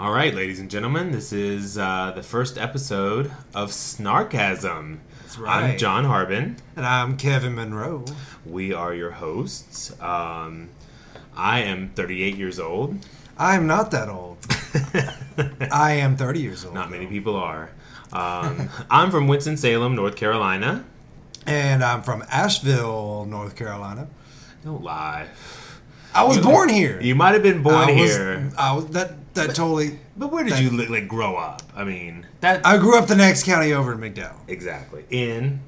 All right, ladies and gentlemen, this is uh, the first episode of Snarkasm. That's I'm. John Harbin. And I'm Kevin Monroe. We are your hosts. Um, I am 38 years old. I am not that old. I am 30 years old. Not many people are. Um, I'm from Winston-Salem, North Carolina. And I'm from Asheville, North Carolina. Don't lie. I was You- born here. You might have been born I was, here, I was that that totally. but where did that- you li- like grow up? I mean, that I grew up the next county over in McDowell exactly in.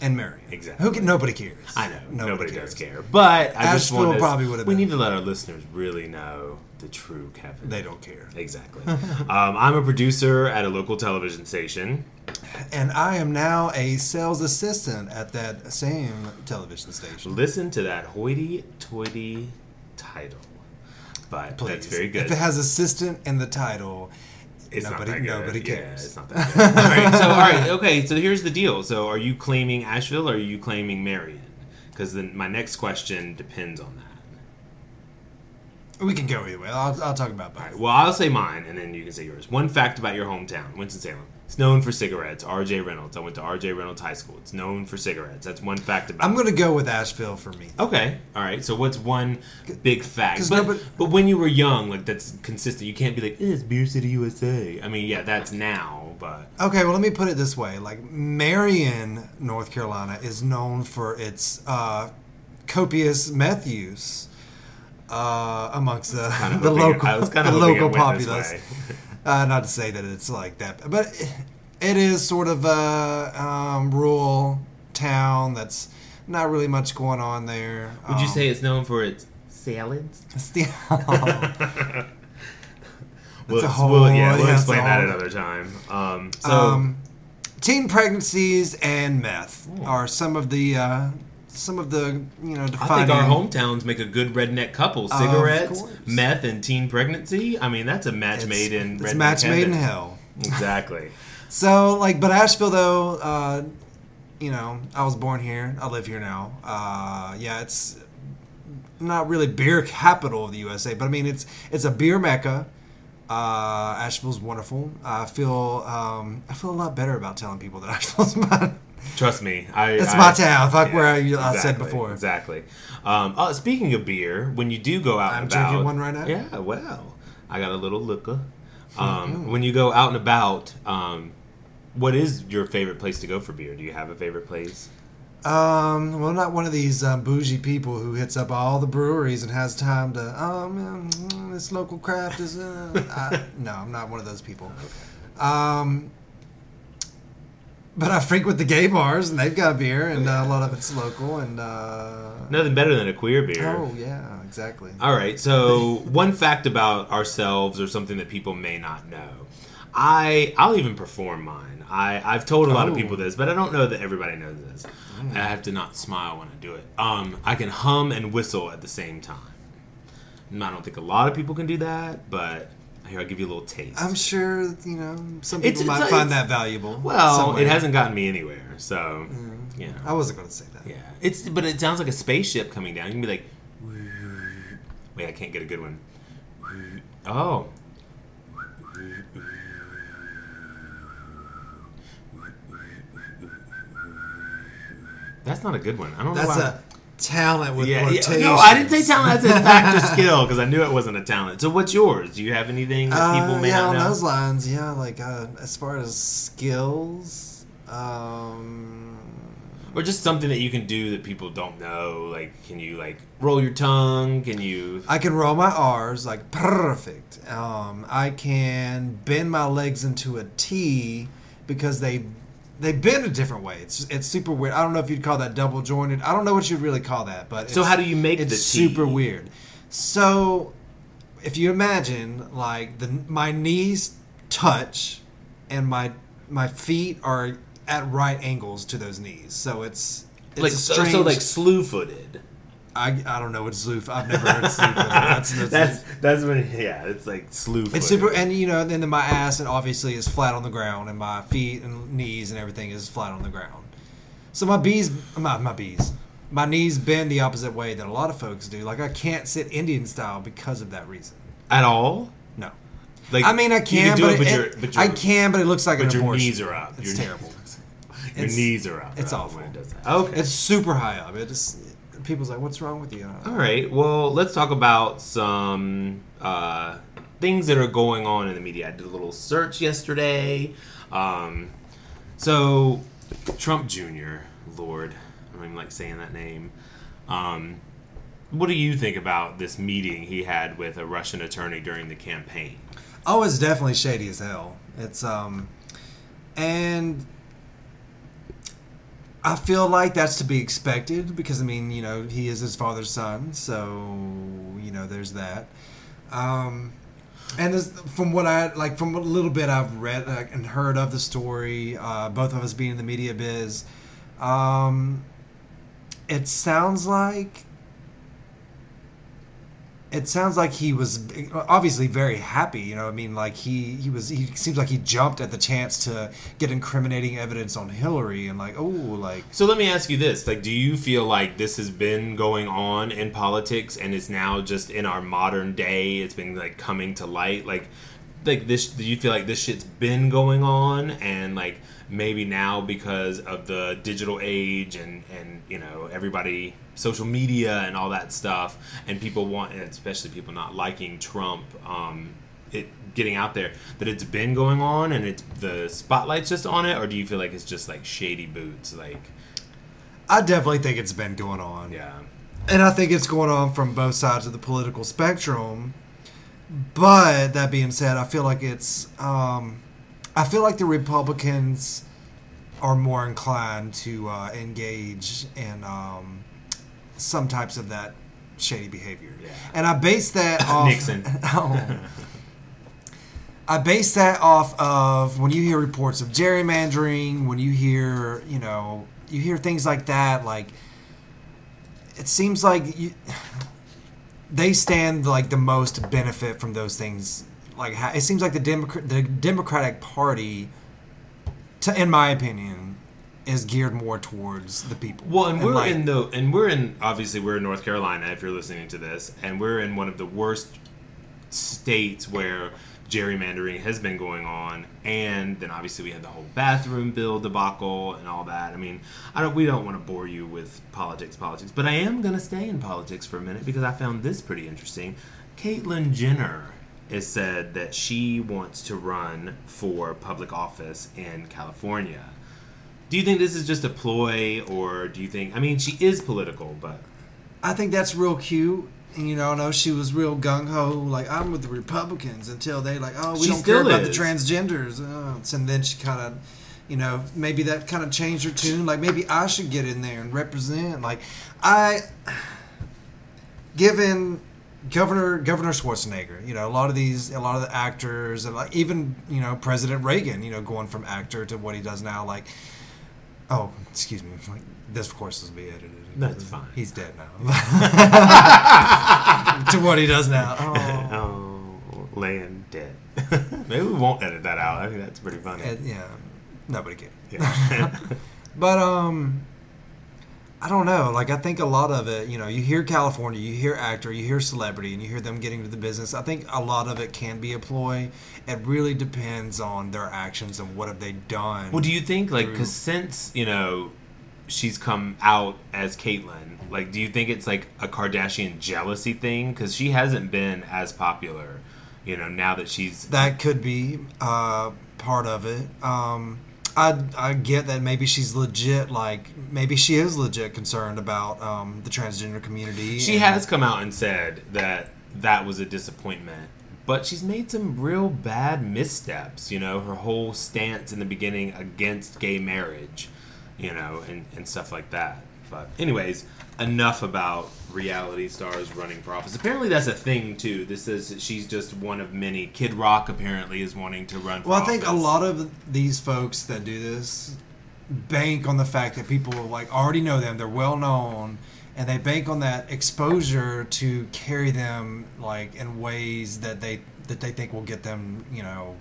and Marion. Exactly. Who can, nobody cares. I know nobody, cares. does care, but I just Asheville want to. probably would've We been. need to let our listeners really know the true Kevin. They don't care. Exactly. um, I'm a producer at a local television station. And I am now a sales assistant at that same television station. Listen to that hoity-toity title, but Please. that's very good. If it has assistant in the title, It's nobody not that good. nobody Yeah, cares. it's not that good. all right. So, all right. Okay. So here's the deal. So, are you claiming Asheville or are you claiming Marion? Because then my next question depends on that. we can go either way. I'll, I'll talk about both. Right. Well, I'll say mine, and then you can say yours. One fact about your hometown, Winston Salem. It's known for cigarettes. R.J. Reynolds. I went to R.J. Reynolds High School. It's known for cigarettes. That's one fact about. I'm going to go with Asheville for me. Okay. All right. So what's one big fact? But, nobody- but when you were young, like that's consistent. You can't be like, eh, "It's Beer City, USA." I mean, yeah, that's now, but Okay, well, let me put it this way. Like, Marion, North Carolina is known for its uh, copious meth use uh, amongst the, kind of the hoping local, I was kind of the hoping it local went this populace. way. Uh, not to say that it's like that, but it, it is sort of a um, rural town that's not really much going on there. Would you Um, say it's known for its salads? still- We'll, a whole- we'll- yeah, we'll yeah, it's explain that whole- another time. Um, so um, teen pregnancies and meth Ooh. are some of the uh, some of the you know I think our hometowns make a good redneck couple: cigarettes, meth, and teen pregnancy. I mean, that's a match it's, made in redneck. it's match made in hell. Exactly. So like, but Asheville though, uh, you know, I was born here. I live here now. Uh, yeah, it's not really beer capital of the USA, but I mean it's it's a beer mecca. Uh, Asheville's wonderful. I feel um, I feel a lot better about telling people that Asheville's my Trust me, I. It's I- my town, fuck where I- I said before. Exactly. Um, oh, speaking of beer, when you do go out I'm and about, drinking one right now. Yeah, well, I got a little liquor. Mm-hmm. Um, When you go out and about, um, what is your favorite place to go for beer? Do you have a favorite place? Um, well, not one of these um, bougie people who hits up all the breweries and has time to. Oh man, this local craft is. Uh, I, no, I'm not one of those people. Um, but I frequent the gay bars and they've got beer and uh, a lot of it's local and. Uh, Nothing better than a queer beer. oh yeah, exactly. All right. So, one fact about ourselves, or something that people may not know, I I'll even perform mine. I I've told a lot of Oh. people this, but I don't know that everybody knows this. I have to not smile when I do it. Um, I can hum and whistle at the same time. And I don't think a lot of people can do that, but here I'll give you a little taste. I'm sure you know some people it's- might find it's- that valuable. well, somewhere. it hasn't gotten me anywhere, so mm-hmm. you know. I wasn't going to say that. Yeah, it's but it sounds like a spaceship coming down. You can be like, wait, I can't get a good one. Oh. That's not a good one. I don't know That's why. a talent with yeah, yeah, no, I didn't say talent. I said fact or skill because I knew it wasn't a talent. So, what's yours? Do you have anything that people Uh, may yeah, not on those lines, yeah. Like uh, as far as skills, um, or just something that you can do that people don't know. Like, can you like roll your tongue? Can you? I can roll my R's like perfect. Um, I can bend my legs into a T because they they bend a different way. It's it's super weird. I don't know if you'd call that double jointed. I don't know what you'd really call that, but So it's- how do you make it's the super weird. So if you imagine like the my knees touch and my my feet are at right angles to those knees, so it's it's like a so, strange. so like slew footed. I, I don't know what zoof. I've never heard of. That's, that's, that's that's when yeah, it's like slew. It's super, and you know, then my ass and obviously is flat on the ground, and my feet and knees and everything is flat on the ground. So my bees, my my bees, my knees bend the opposite way that a lot of folks do. Like I can't sit Indian style because of that reason. at all. No, Like I mean, I can, do but, it, but it- but I can, but it looks like But your abortion. knees are up. It's Your- terrible. Your It's- knees are up. it's awful. it. Okay. It's super high up. It just people's like, "What's wrong with you?" All right. Well, let's talk about some uh, things that are going on in the media. I did a little search yesterday. Um, so, Trump Jr., Lord, I don't even like saying that name. Um, what do you think about this meeting he had with a Russian attorney during the campaign? Oh, it's definitely shady as hell. It's um, and I feel like that's to be expected because I mean, you know, he is his father's son, so you know, there's that. Um, and there's, from what I like, from a little bit I've read uh, and heard of the story, uh, both of us being in the media biz, um, it sounds like it sounds like he was obviously very happy. You know, I mean, like he he was. He seems like he jumped at the chance to get incriminating evidence on Hillary, and like, oh, like So let me ask you this: like, do you feel like this has been going on in politics, and it's now just in our modern day? It's been like coming to light, like, like this. Do you feel like this shit's been going on, and like maybe now because of the digital age and and you know everybody social media and all that stuff and people want and especially people not liking trump um it getting out there that it's been going on and it's the spotlight's just on it or do you feel like it's just like shady boots like I definitely think it's been going on. yeah And I think it's going on from both sides of the political spectrum. But that being said, I feel like it's um, I feel like the Republicans are more inclined to uh, engage in um, some types of that shady behavior. Yeah. And I base that off Nixon. Oh. I base that off of when you hear reports of gerrymandering, when you hear, you know, you hear things like that, like it seems like you, they stand like the most benefit from those things. Like it seems like the Democrat, the Democratic Party, to, in my opinion, is geared more towards the people. Well, and we're like- in the and we're in obviously we're in North Carolina if you're listening to this, and we're in one of the worst states where gerrymandering has been going on, and then obviously we had the whole bathroom bill debacle and all that. I mean, I don't we don't want to bore you with politics, politics, but I am gonna stay in politics for a minute because I found this pretty interesting. Caitlyn Jenner has said that she wants to run for public office in California. Do you think this is just a ploy, or do you think? I mean, she is political, but I think that's real cute. And, you know, no, she was real gung ho, like I'm with the Republicans until they like, oh, we She don't care still about the transgenders. Oh. And then she kind of, you know, maybe that kind of changed her tune. Like maybe I should get in there and represent. Like I, given Governor Governor Schwarzenegger, you know, a lot of these, a lot of the actors, and like even you know President Reagan, you know, going from actor to what he does now, like. Oh, excuse me. Like, this, of course, will be edited. That's fine. He's dead now. to what he does now. Oh. oh, laying dead. Maybe we won't edit that out. I think that's pretty funny. Yeah, nobody can. Yeah. But um, I don't know. Like I think a lot of it, you know, you hear California, you hear actor, you hear celebrity, and you hear them getting into the business. I think a lot of it can be a ploy. It really depends on their actions and what have they done. well, do you think like because since you know she's come out as Caitlyn, like, do you think it's like a Kardashian jealousy thing? Because she hasn't been as popular, you know, now that she's that could be uh, part of it. Um, I I get that maybe she's legit. Like maybe she is legit concerned about um, the transgender community. She and- has come out and said that that was a disappointment, but she's made some real bad missteps. You know, her whole stance in the beginning against gay marriage, you know, and, and stuff like that. But, anyways, enough about reality stars running for office. Apparently, that's a thing too. This is she's just one of many. Kid Rock apparently is wanting to run. for Well, I think a lot of these folks that do this bank on the fact that people like already know them, they're well known, and they bank on that exposure to carry them like in ways that they that they think will get them, you know,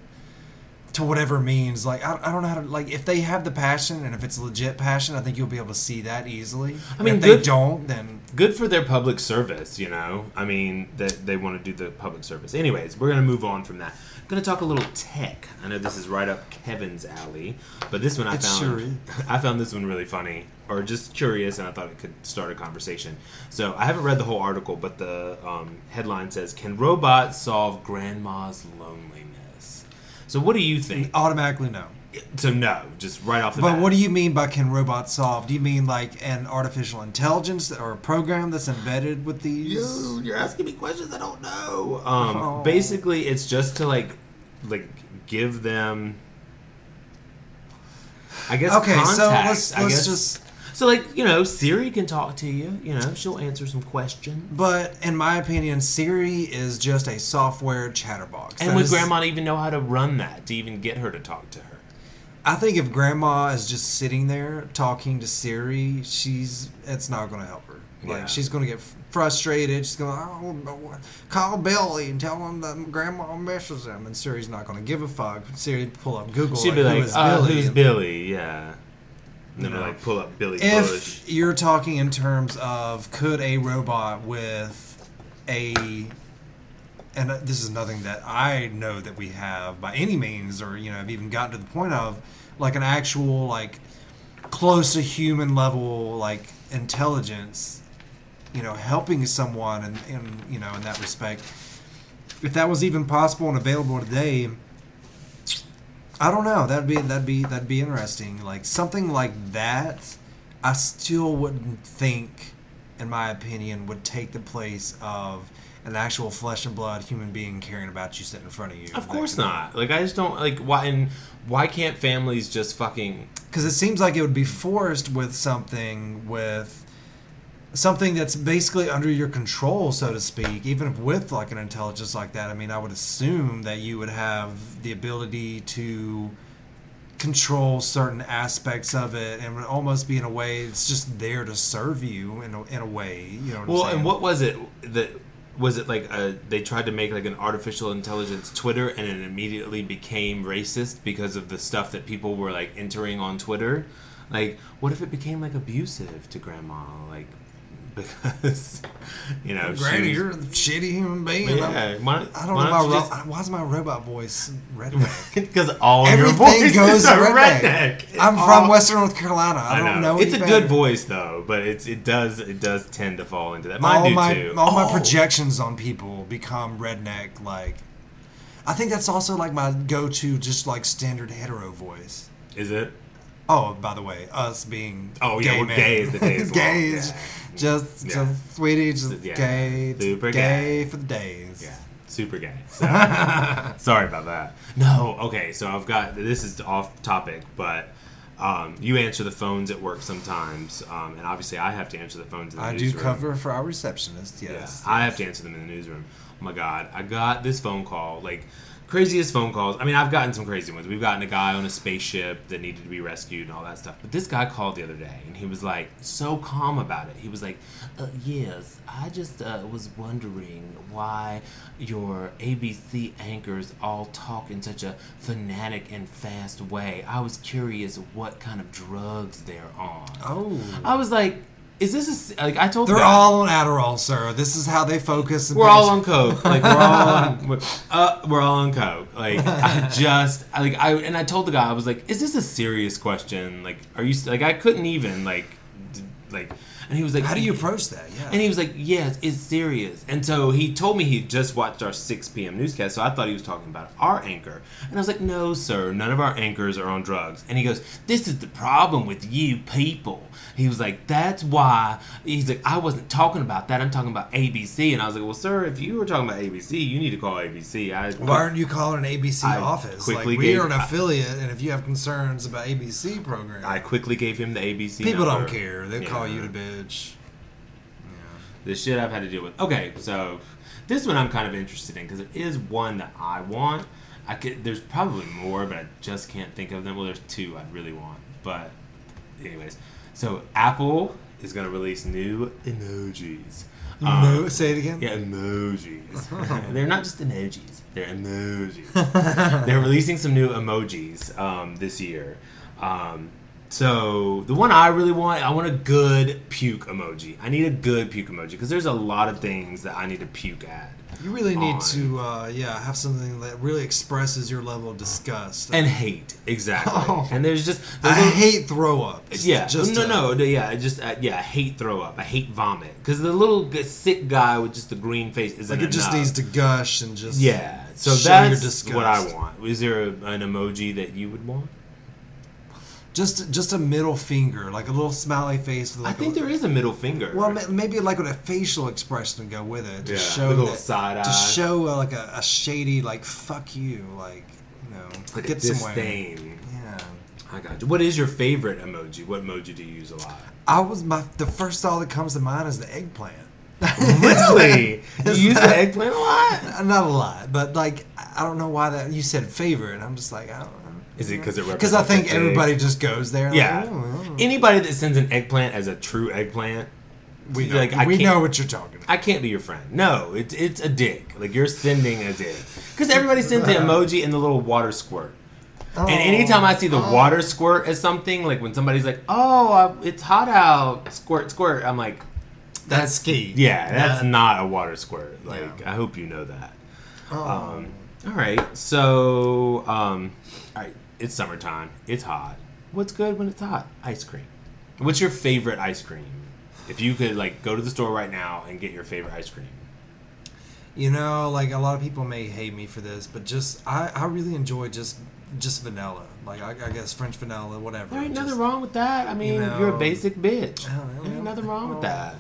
to whatever means. Like I, I don't know how to like if they have the passion and if it's legit passion, I think you'll be able to see that easily. I mean, if they don't, then good for their public service, you know. I mean, that they want to do the public service. Anyways, we're gonna move on from that. I'm Gonna talk a little tech. I know this is right up Kevin's alley, but this one I It found sure. I found this one really funny or just curious, and I thought it could start a conversation. So I haven't read the whole article, but the um, headline says, "Can robots solve grandma's loneliness?" So what do you think? automatically no. So no, just right off the But bat. what do you mean by can robots solve? Do you mean like an artificial intelligence or a program that's embedded with these? Yo, you're asking me questions I don't know. Um, Oh. basically, it's just to like, like give them. I guess. Okay, so contact, let's I let's guess. just. So like you know, Siri can talk to you. You know, she'll answer some questions. But in my opinion, Siri is just a software chatterbox. And That would is- Grandma even know how to run that to even get her to talk to her? I think if Grandma is just sitting there talking to Siri, she's it's not going to help her. Like Yeah. she's going to get frustrated. She's going, to oh, call Billy and tell him that Grandma misses him, and Siri's not going to give a fuck. Siri pull up Google. She'd be like, is uh, Billy?" "Who's Billy?" Yeah. And then No. like pull up Billy Bush. If you're talking in terms of could a robot with a and this is nothing that I know that we have by any means or you know have even gotten to the point of like an actual like close to human level like intelligence you know helping someone and in, in you know in that respect if that was even possible and available today I don't know. That'd be that'd be that'd be interesting. Like something like that, I still wouldn't think, in my opinion, would take the place of an actual flesh and blood human being caring about you sitting in front of you. of course not. Like I just don't like why and why can't families just fucking Because it seems like it would be forced with something with something that's basically under your control, so to speak. Even if with like an intelligence like that, I mean, I would assume that you would have the ability to control certain aspects of it and would almost be in a way it's just there to serve you in a, in a way you know what Well, and what was it that was it like a, they tried to make like an artificial intelligence Twitter and it immediately became racist because of the stuff that people were like entering on Twitter? Like, what if it became like abusive to grandma? Like, because you know, Granny, you're a shitty human being. yeah. Why, I don't why know my you ro- just- why's my robot voice redneck? Because all your Everything goes redneck. redneck. I'm All- from Western North Carolina. I, I don't know. know. it's a any good voice though, but it's it does it does tend to fall into that. Mine all do my too. all my Oh. projections on people become redneck. Like, I think that's also like my go-to, just like standard hetero voice. Is it? Oh, by the way, us being Oh, yeah, we're men. gay the is gay long, is yeah. just Yeah. just sweetie, just Yeah. gay, Super gay, gay. for the days. Yeah, super gay. So, sorry about that. No, okay. So I've got this is off topic, but um, you answer the phones at work sometimes, um, and obviously I have to answer the phones in the newsroom. I do cover for our receptionist. Yeah, Yes, I have to answer them in the newsroom. Oh my god, I got this phone call, like craziest phone calls. I mean, I've gotten some crazy ones. We've gotten a guy on a spaceship that needed to be rescued and all that stuff. But this guy called the other day, and he was like so calm about it. He was like, uh, "Yes, I just uh, was wondering why your ABC anchors all talk in such a fanatic and fast way. I was curious what kind of drugs they're on." Oh, I was like, "Is this a, like?" I told the they're guy- all on Adderall, sir. This is how they focus. and we're all on coke. Like we're all on, we're, uh, we're all on coke. Like I just, I, like I, and I told the guy, I was like, "Is this a serious question? Like, are you like I couldn't even like, d- like." And he was like, How do you approach that? Yeah. And he was like, "Yes, it's serious." And so he told me he just watched our 6 p.m. newscast, so I thought he was talking about our anchor. And I was like, "No, sir, none of our anchors are on drugs." And he goes, "This is the problem with you people." He was like, "That's why." He's like, "I wasn't talking about that. I'm talking about ABC." And I was like, "Well, sir, if you were talking about ABC, you need to call ABC." I Why aren't you calling an ABC I office? Like we gave- are an affiliate, and if you have concerns about ABC program, I quickly gave him the ABC. people number. don't care. They call Yeah. you the bitch. the shit I've had to deal with. Okay, so this one I'm kind of interested in because it is one that I want. I could. There's probably more, but I just can't think of them. Well, there's two I'd really want, but anyways. So Apple is going to release new emojis. Mo- say it again. Yeah, emojis. they're not just emojis; they're emojis. they're releasing some new emojis um, this year. Um, so the one I really want, I want a good puke emoji. I need a good puke emoji because there's a lot of things that I need to puke at. You really need on. to, uh, yeah, have something that really expresses your level of disgust. and hate exactly. Oh. And there's just I there's a- hate throw ups. Yeah, just no, no, no, yeah, I just uh, yeah, I hate throw up. I hate vomit because the little sick guy with just the green face isn't Like it just needs to gush and just Yeah, so that's what I want. Is there a, an emoji that you would want? Just just a middle finger, like a little smiley face. With I think a, there is a middle finger. Well, maybe like with a facial expression to go with it to Yeah, show a little that- side to eye. show uh, like a, a shady like fuck you, like you know, like get somewhere. disdain. Yeah. I got you. What is your favorite emoji? What emoji do you use a lot? I was my the first thought that comes to mind is the eggplant. Really? you use the eggplant a lot? Not a lot, but like I don't know why that you said favorite. And I'm just like I don't know. Is it because it Because I think everybody just goes there. and Yeah. like, "Oh, oh." Anybody that sends an eggplant as a true eggplant, we know, like, I we can't- know what you're talking about. I can't be your friend. No, it's it's a dick. Like you're sending a dick. Because everybody sends the emoji and the little water squirt. And anytime I see the Oh. water squirt as something, like when somebody's like, "Oh, uh, it's hot out," squirt, squirt, I'm like, that's key. "Yeah, that's That- not a water squirt." Like. I hope you know that. Oh. Um, all right, so um, it's summertime. It's hot. What's good when it's hot? Ice cream. What's your favorite ice cream? If you could like go to the store right now and get your favorite ice cream. You know, like a lot of people may hate me for this, but just I, I really enjoy just just vanilla. Like I, I guess French vanilla, whatever. There ain't Just- nothing wrong with that. I mean, know- you're a basic bitch. Oh, There ain't nothing wrong with that.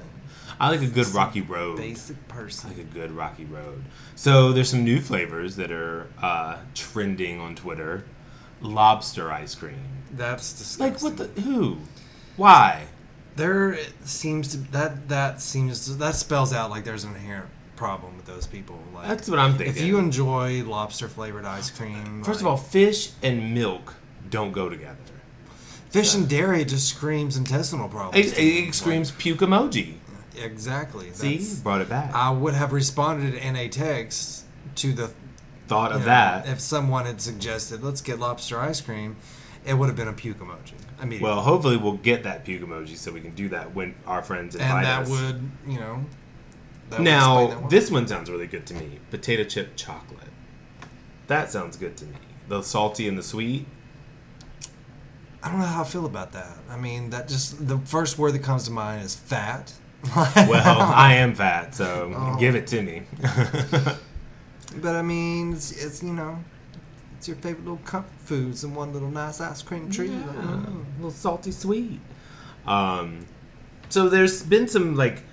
I like a good rocky road. Basic I person. like a good rocky road. So there's some new flavors that are uh, trending on Twitter. Lobster ice cream. That's disgusting. Like what the who? Why? There seems to that that seems to, that spells out like there's an inherent problem with those people. Like That's what I'm thinking. if you enjoy lobster flavored ice cream, First of all, fish and milk don't go together. fish and dairy just screams intestinal problems. It, it screams puke emoji. Exactly. See, That's- brought it back. I would have responded in a text to the Thought you of know, that. If someone had suggested, let's get lobster ice cream, it would have been a puke emoji. I mean, Well, hopefully we'll get that puke emoji so we can do that when our friends invite and that us. would, you know. that would Now, one. this one sounds really good to me. Potato chip chocolate. That sounds good to me. The salty and the sweet. I don't know how I feel about that. I mean, that just the first word that comes to mind is fat. Well, I am fat, so Oh. give it to me. But I mean, it's, it's you know, it's your favorite little comfort foods and one little nice ice cream treat. Yeah, Mm. little salty sweet. Um, so there's been some like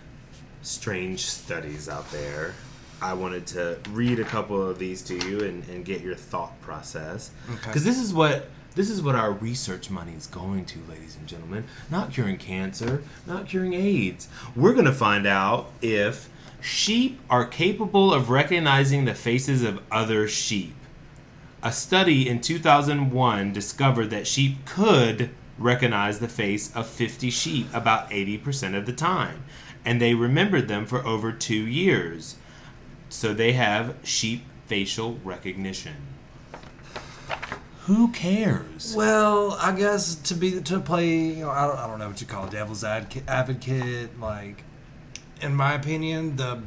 strange studies out there. I wanted to read a couple of these to you and, and get your thought process Okay. because this is what this is what our research money is going to, ladies and gentlemen. Not curing cancer, not curing AIDS. We're gonna find out if sheep are capable of recognizing the faces of other sheep. A study in 2001 discovered that sheep could recognize the face of 50 sheep about 80% of the time, and they remembered them for over two years. So they have sheep facial recognition. Who cares? Well, I guess to be to play, you know, I don't, I don't know what you call it, devil's advocate, advocate. Like, in my opinion, the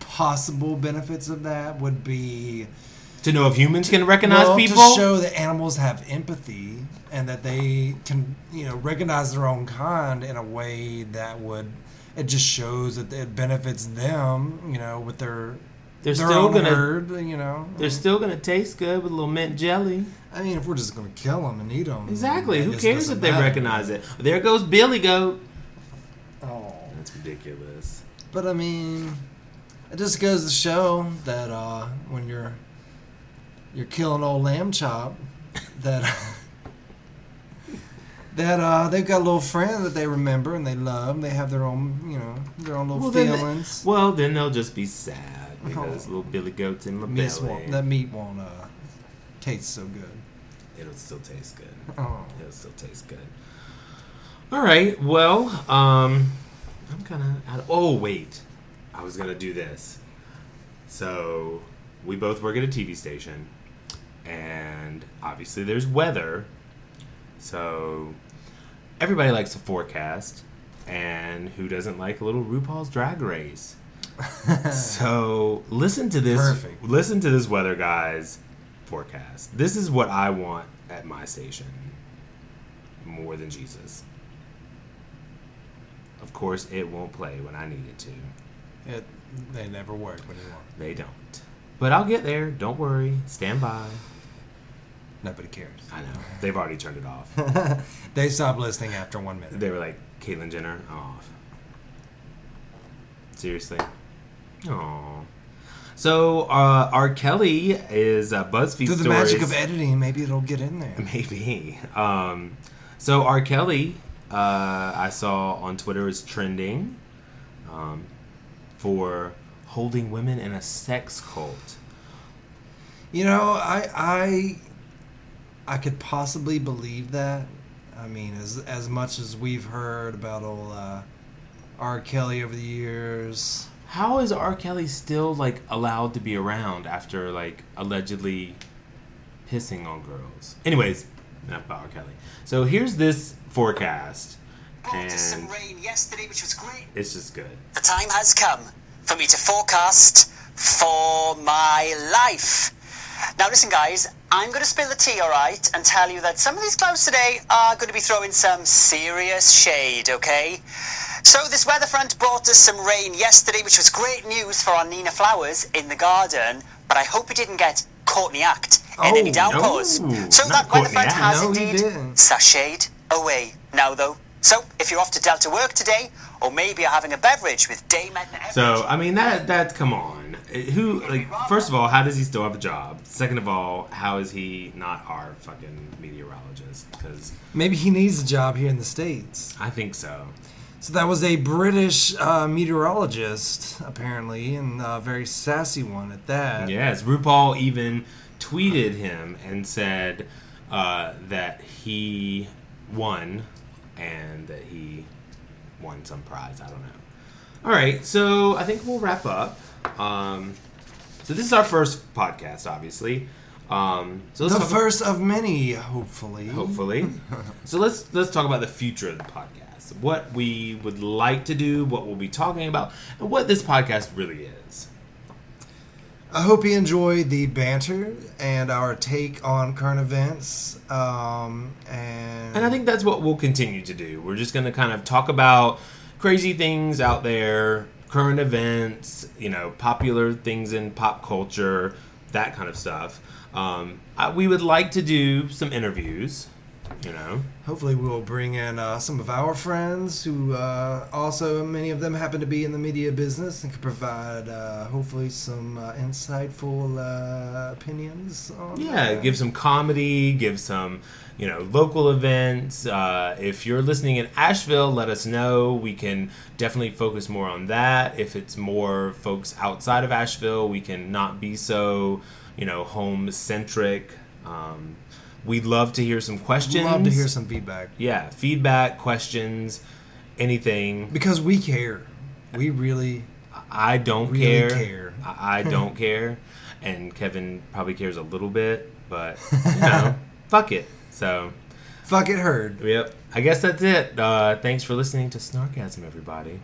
possible benefits of that would be To know if humans can recognize well, people? to show that animals have empathy and that they can, you know, recognize their own kind in a way that would. It just shows that it benefits them, you know, with their they're their still own gonna herd, you know. they're still gonna taste good with a little mint jelly. I mean, if we're just gonna kill them and eat them, Exactly. Who cares if they recognize it? There goes Billy Goat. Oh. Ridiculous. But I mean, it just goes to show that uh, when you're you're killing old lamb chop, that that uh, they've got a little friend that they remember and they love. And they have their own, you know, their own little Well then, feelings. well, then they'll just be sad because Oh. little Billy Goat's and Meat won't, that meat won't uh, taste so good. It'll still taste good. Oh. It'll still taste good. All right. Well, um, I'm kind of. Out Oh wait, I was gonna do this. So we both work at a TV station, and obviously there's weather. So everybody likes a forecast, and who doesn't like a little RuPaul's Drag Race? so listen to this. Perfect. Listen to this weather guy's forecast. This is what I want at my station more than Jesus. Of course, it won't play when I need it to. It, they never work anymore. They don't. But I'll get there. Don't worry. Stand by. Nobody cares. I know. They've already turned it off. they stopped listening after one minute. They were like, Caitlyn Jenner, off. Seriously? Aww. So, uh, R. Kelly is uh, BuzzFeed Through the stories. magic of editing, maybe it'll get in there. Maybe. Um, so R. Kelly, uh, I saw on Twitter is trending um, for holding women in a sex cult. You know, I I I could possibly believe that. I mean, as as much as we've heard about old uh, R. Kelly over the years, How is R. Kelly still like allowed to be around after like allegedly pissing on girls? Anyways, not about Kelly. So here's this forecast, Brought us some and rain yesterday, which was great. it's just good. The time has come for me to forecast for my life. Now, listen, guys, I'm going to spill the tea, all right, and tell you that some of these clouds today are going to be throwing some serious shade, okay? So, this weather front brought us some rain yesterday, which was great news for our Nina flowers in the garden, but I hope it didn't get caught in the act in any Oh, downpours. no, so, not that caught in weather the front act. has No, indeed sashayed away now, though. So, if you're off to Delta work today, or maybe you're having a beverage with Dame Edna Everage, So I mean that that come on. Who like first of all, how does he still have a job? Second of all, how is he not our fucking meteorologist? Because maybe he needs a job here in the states. I think so. So that was a British uh, meteorologist, apparently, and a very sassy one at that. Yes, RuPaul even tweeted him and said uh, that he won and that he won some prize. I don't know. All right, so I think we'll wrap up. Um, so this is our first podcast, obviously. Um, so The first of many, hopefully. hopefully. so let's let's talk about the future of the podcast. What we would like to do, what we'll be talking about, and what this podcast really is. I hope you enjoyed the banter and our take on current events. Um, and And I think that's what we'll continue to do. We're just going to kind of talk about crazy things out there, current events, you know, popular things in pop culture, that kind of stuff. Um, I, we would like to do some interviews, you know. hopefully we will bring in uh, some of our friends who uh, also many of them happen to be in the media business and can provide uh, hopefully some uh, insightful uh, opinions. On Yeah, give some comedy, give some, you know, local events. Uh, if you're listening in Asheville, let us know. We can definitely focus more on that. If it's more folks outside of Asheville, we can not be so, you know, home centric. Um, we'd love to hear some questions. love to hear some feedback Yeah, feedback, questions, anything. because we care. We really I don't Really care. care. I, I don't care, and Kevin probably cares a little bit, but you know, fuck it. So, fuck it heard. yep. I guess that's it. Uh, thanks for listening to Snarkasm, everybody.